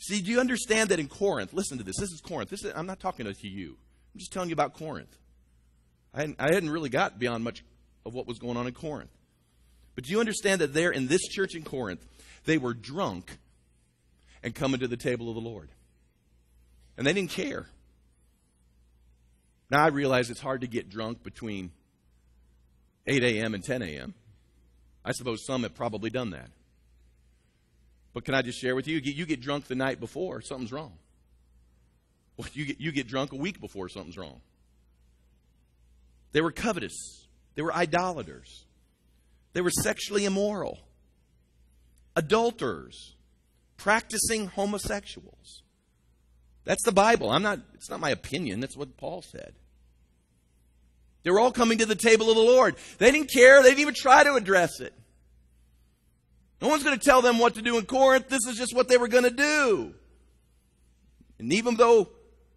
S1: See, do you understand that in Corinth? Listen to this. This is Corinth. This is, I'm not talking to you. I'm just telling you about Corinth. I hadn't, I hadn't really got beyond much of what was going on in Corinth. But do you understand that there in this church in Corinth, they were drunk and coming to the table of the Lord? And they didn't care. Now I realize it's hard to get drunk between 8 a.m. and 10 a.m. I suppose some have probably done that. But can I just share with you? You get drunk the night before, something's wrong. Well, you get, you get drunk a week before, something's wrong. They were covetous, they were idolaters. They were sexually immoral, adulterers, practicing homosexuals. That's the Bible. I'm not, it's not my opinion. That's what Paul said. They were all coming to the table of the Lord. They didn't care. They didn't even try to address it. No one's going to tell them what to do in Corinth. This is just what they were going to do. And even though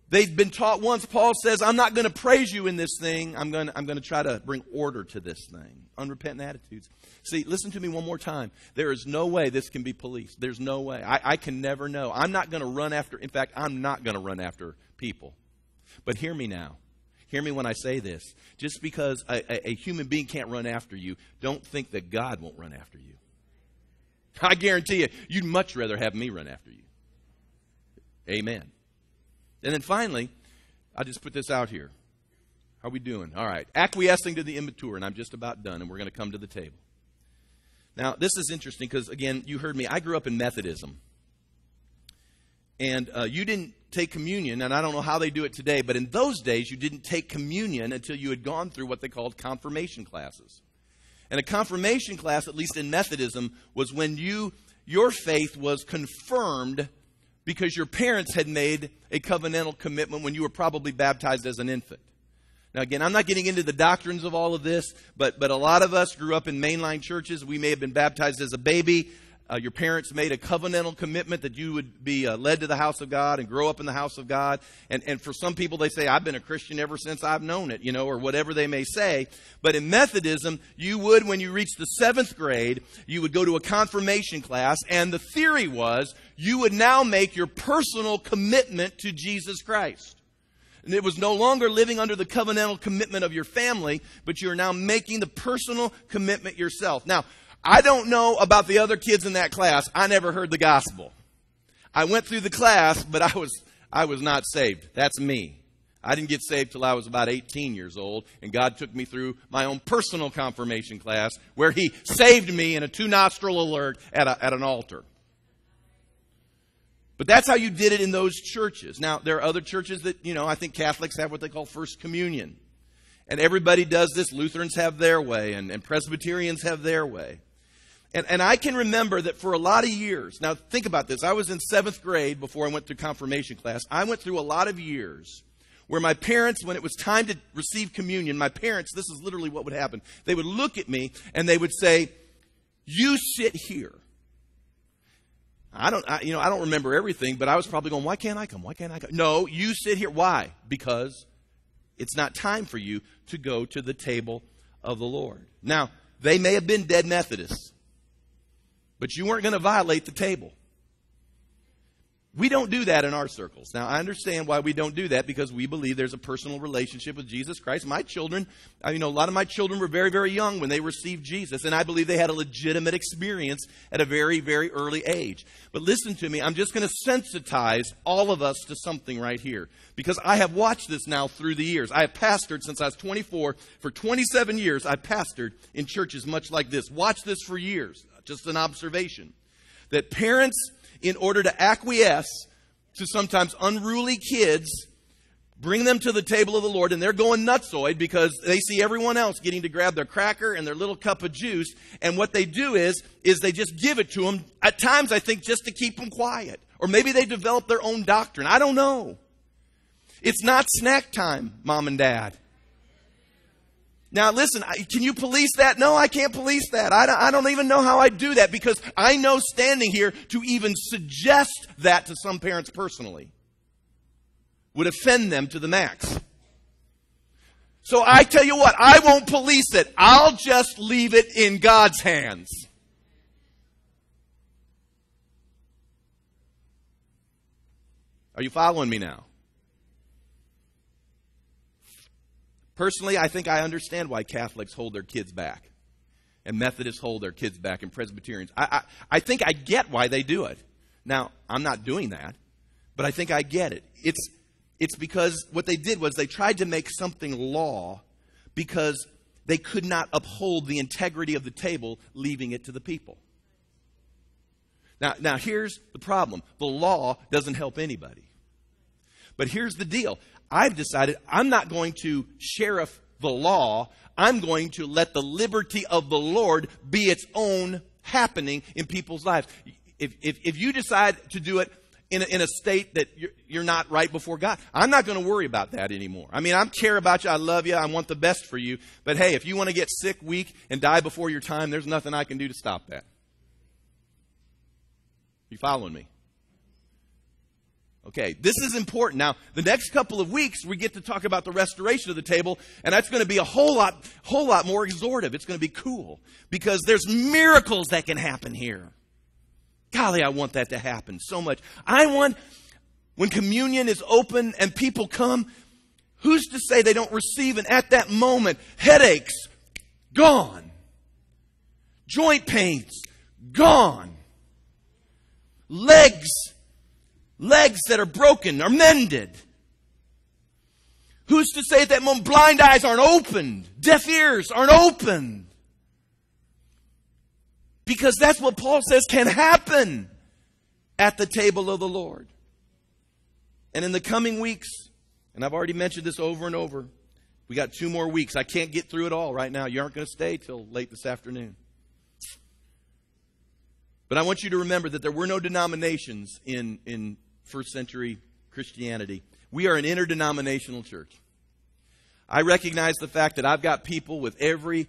S1: they've been taught once, Paul says, I'm not going to praise you in this thing. I'm going, to, I'm to try to bring order to this thing. Unrepentant attitudes. See, listen to me one more time. There is no way this can be policed. There's no way. I, I can never know. I'm not going to run after, in fact, I'm not going to run after people. But hear me now. Hear me when I say this. Just because a, a, a human being can't run after you, don't think that God won't run after you. I guarantee you, you'd much rather have me run after you. Amen. And then finally, I'll just put this out here. How are we doing? All right. Acquiescing to the immature, and I'm just about done, and we're going to come to the table. Now, this is interesting because, again, you heard me. I grew up in Methodism. And uh, you didn't take communion, and I don't know how they do it today, but in those days, you didn't take communion until you had gone through what they called confirmation classes. And a confirmation class, at least in Methodism, was when you your faith was confirmed because your parents had made a covenantal commitment when you were probably baptized as an infant. Now, again, I'm not getting into the doctrines of all of this, but, but a lot of us grew up in mainline churches. We may have been baptized as a baby. Uh, your parents made a covenantal commitment that you would be uh, led to the house of God and grow up in the house of God. And, and for some people, they say, I've been a Christian ever since I've known it, you know, or whatever they may say. But in Methodism, you would, when you reached the seventh grade, you would go to a confirmation class, and the theory was you would now make your personal commitment to Jesus Christ. And it was no longer living under the covenantal commitment of your family, but you're now making the personal commitment yourself. Now, I don't know about the other kids in that class. I never heard the gospel. I went through the class, but I was, I was not saved. That's me. I didn't get saved till I was about 18 years old, and God took me through my own personal confirmation class where He saved me in a two nostril alert at, a, at an altar. But that's how you did it in those churches. Now, there are other churches that, you know, I think Catholics have what they call First Communion. And everybody does this. Lutherans have their way, and, and Presbyterians have their way. And, and I can remember that for a lot of years, now think about this. I was in seventh grade before I went through confirmation class. I went through a lot of years where my parents, when it was time to receive communion, my parents, this is literally what would happen. They would look at me and they would say, You sit here. I don't, I, you know, I don't remember everything, but I was probably going, Why can't I come? Why can't I come? No, you sit here. Why? Because it's not time for you to go to the table of the Lord. Now, they may have been dead Methodists. But you weren't going to violate the table. We don't do that in our circles. Now, I understand why we don't do that because we believe there's a personal relationship with Jesus Christ. My children, I you know, a lot of my children were very, very young when they received Jesus, and I believe they had a legitimate experience at a very, very early age. But listen to me, I'm just going to sensitize all of us to something right here because I have watched this now through the years. I have pastored since I was 24. For 27 years, I pastored in churches much like this. Watch this for years. Just an observation. That parents in order to acquiesce to sometimes unruly kids, bring them to the table of the Lord, and they're going nutsoid because they see everyone else getting to grab their cracker and their little cup of juice, and what they do is is they just give it to them. At times, I think just to keep them quiet, or maybe they develop their own doctrine. I don't know. It's not snack time, mom and dad. Now, listen, can you police that? No, I can't police that. I don't, even know how I do that because I know standing here to even suggest that to some parents personally would offend them to the max. So I tell you what, I won't police it. I'll just leave it in God's hands. Are you following me now? Personally, I think I understand why Catholics hold their kids back and Methodists hold their kids back and Presbyterians. I, I, I think I get why they do it. Now, I'm not doing that, but I think I get it. It's, it's because what they did was they tried to make something law because they could not uphold the integrity of the table, leaving it to the people. Now, now here's the problem the law doesn't help anybody. But here's the deal I've decided I'm not going to sheriff the law. I'm going to let the liberty of the Lord be its own happening in people's lives. If, if, if you decide to do it in a, in a state that you're, you're not right before God, I'm not going to worry about that anymore. I mean, I care about you. I love you. I want the best for you. But hey, if you want to get sick, weak, and die before your time, there's nothing I can do to stop that. You following me? Okay, this is important. Now, the next couple of weeks, we get to talk about the restoration of the table, and that's going to be a whole lot, whole lot more exhortive. It's going to be cool because there's miracles that can happen here. Golly, I want that to happen so much. I want, when communion is open and people come, who's to say they don't receive, and at that moment, headaches, gone. Joint pains, gone. Legs, legs that are broken are mended. Who's to say that when blind eyes aren't opened, deaf ears aren't opened? Because that's what Paul says can happen at the table of the Lord. And in the coming weeks, and I've already mentioned this over and over, we got two more weeks. I can't get through it all right now. You aren't going to stay till late this afternoon. But I want you to remember that there were no denominations in, in first century Christianity. We are an interdenominational church. I recognize the fact that I've got people with every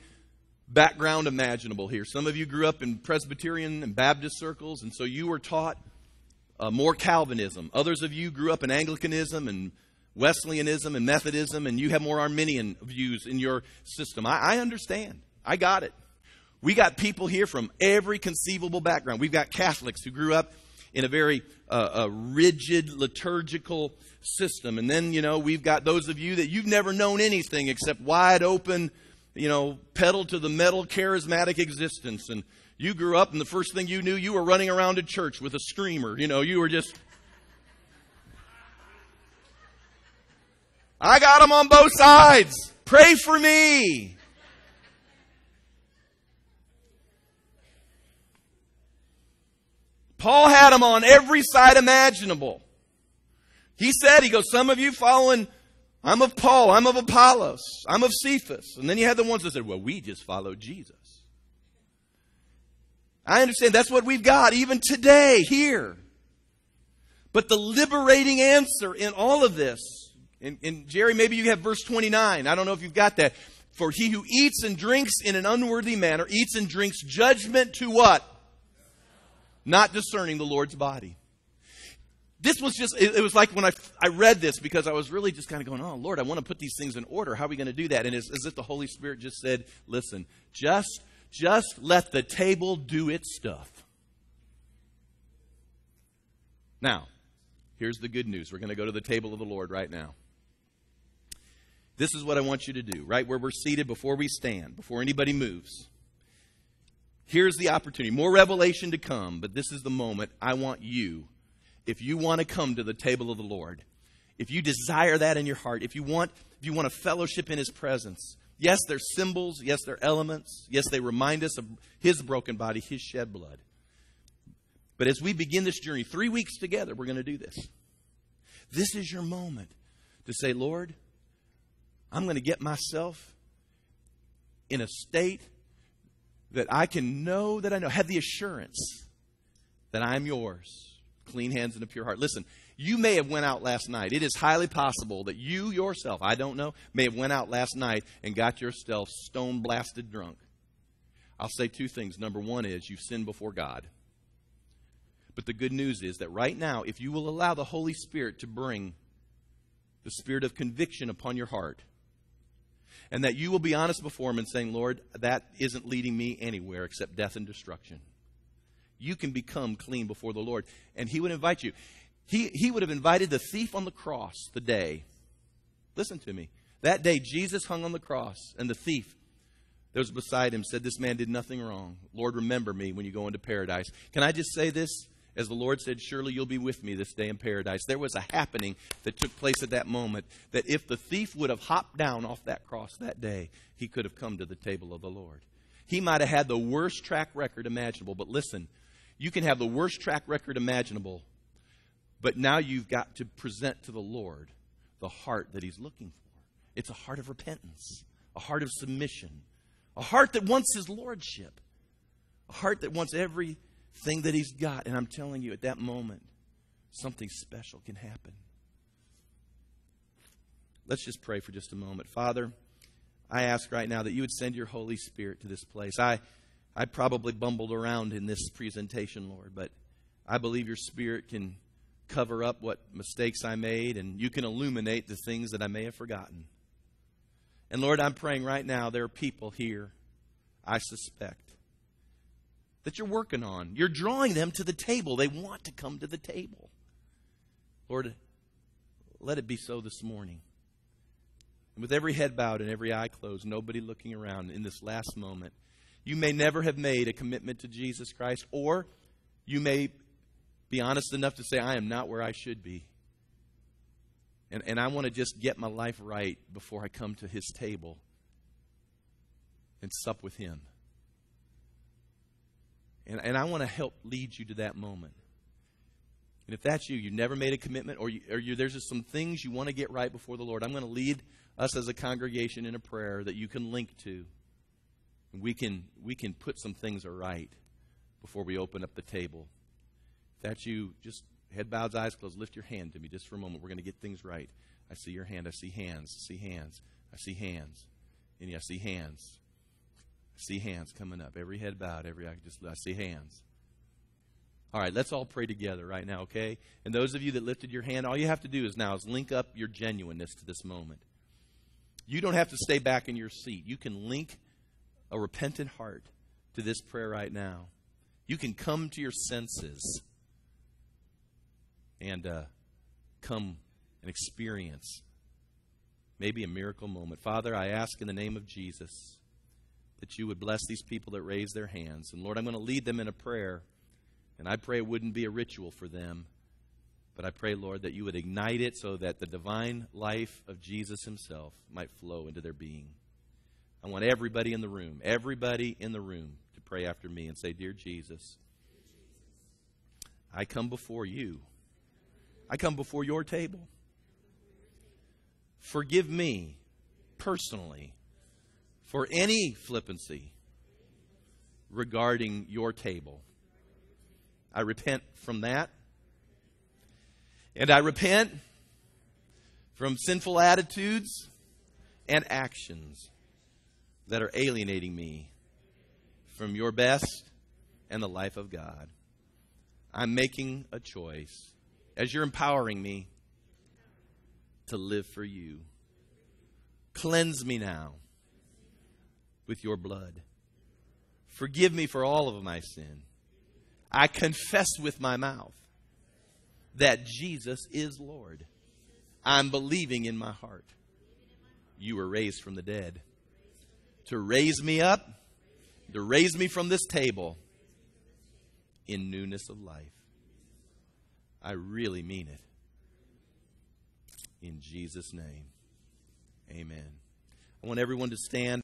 S1: background imaginable here. Some of you grew up in Presbyterian and Baptist circles, and so you were taught uh, more Calvinism. Others of you grew up in Anglicanism and Wesleyanism and Methodism, and you have more Arminian views in your system. I, I understand. I got it. We got people here from every conceivable background. We've got Catholics who grew up in a very uh, a rigid liturgical system. And then, you know, we've got those of you that you've never known anything except wide open, you know, pedal to the metal charismatic existence. And you grew up, and the first thing you knew, you were running around a church with a screamer. You know, you were just. I got them on both sides. Pray for me. Paul had them on every side imaginable. He said, he goes, some of you following, I'm of Paul, I'm of Apollos, I'm of Cephas. And then you had the ones that said, well, we just follow Jesus. I understand that's what we've got even today here. But the liberating answer in all of this, and, and Jerry, maybe you have verse 29. I don't know if you've got that. For he who eats and drinks in an unworthy manner eats and drinks judgment to what? Not discerning the Lord's body. This was just, it, was like when I, I read this because I was really just kind of going, oh, Lord, I want to put these things in order. How are we going to do that? And it's as if the Holy Spirit just said, listen, just, just let the table do its stuff. Now, Here's the good news. We're going to go to the table of the Lord right now. This is what I want you to do, right where we're seated before we stand, before anybody moves. Here's the opportunity. More revelation to come, but this is the moment I want you, if you want to come to the table of the Lord, if you desire that in your heart, if you want, if you want a fellowship in His presence, yes, they're symbols, yes, they're elements, yes, they remind us of His broken body, His shed blood. But as we begin this journey, three weeks together, we're going to do this. This is your moment to say, Lord, I'm going to get myself in a state that I can know that I know, have the assurance that I'm yours. Clean hands and a pure heart. Listen, you may have went out last night. It is highly possible that you yourself, I don't know, may have went out last night and got yourself stone blasted drunk. I'll say two things. Number one is you've sinned before God. But the good news is that right now, if you will allow the Holy Spirit to bring the spirit of conviction upon your heart, and that you will be honest before Him and saying, Lord, that isn't leading me anywhere except death and destruction. You can become clean before the Lord. And He would invite you. He, he would have invited the thief on the cross the day. Listen to me. That day, Jesus hung on the cross, and the thief that was beside him said, This man did nothing wrong. Lord, remember me when you go into paradise. Can I just say this? As the Lord said, Surely you'll be with me this day in paradise. There was a happening that took place at that moment that if the thief would have hopped down off that cross that day, he could have come to the table of the Lord. He might have had the worst track record imaginable, but listen, you can have the worst track record imaginable, but now you've got to present to the Lord the heart that He's looking for. It's a heart of repentance, a heart of submission, a heart that wants His Lordship, a heart that wants every thing that he's got. And I'm telling you, at that moment, something special can happen. Let's just pray for just a moment. Father, I ask right now that you would send your Holy Spirit to this place. I, I probably bumbled around in this presentation, Lord, but I believe your Spirit can cover up what mistakes I made and you can illuminate the things that I may have forgotten. And Lord, I'm praying right now there are people here, I suspect, that you're working on. You're drawing them to the table. They want to come to the table. Lord, let it be so this morning. And with every head bowed and every eye closed, nobody looking around in this last moment, you may never have made a commitment to Jesus Christ, or you may be honest enough to say, I am not where I should be. And, and I want to just get my life right before I come to his table and sup with him. And, and I want to help lead you to that moment. And if that's you, you've never made a commitment, or, you, or you, there's just some things you want to get right before the Lord, I'm going to lead us as a congregation in a prayer that you can link to. And we can, we can put some things right before we open up the table. If that's you, just head bowed, eyes closed, lift your hand to me just for a moment. We're going to get things right. I see your hand. I see hands. I see hands. I see hands. And yeah, I see hands see hands coming up. Every head bowed, every eye just I see hands. All right, let's all pray together right now, okay? And those of you that lifted your hand, all you have to do is now is link up your genuineness to this moment. You don't have to stay back in your seat. You can link a repentant heart to this prayer right now. You can come to your senses and uh, come and experience maybe a miracle moment. Father, I ask in the name of Jesus that you would bless these people that raise their hands. And Lord, I'm going to lead them in a prayer. And I pray it wouldn't be a ritual for them. But I pray, Lord, that you would ignite it so that the divine life of Jesus himself might flow into their being. I want everybody in the room, everybody in the room, to pray after me and say, Dear Jesus, I come before you. I come before your table. Forgive me personally for any flippancy regarding your table. I repent from that. And I repent from sinful attitudes and actions that are alienating me from your best and the life of God. I'm making a choice as you're empowering me to live for you. Cleanse me now with your blood. Forgive me for all of my sin. I confess with my mouth that Jesus is Lord. I'm believing in my heart. You were raised from the dead to raise me up, to raise me from this table in newness of life. I really mean it. In Jesus' name, amen. I want everyone to stand.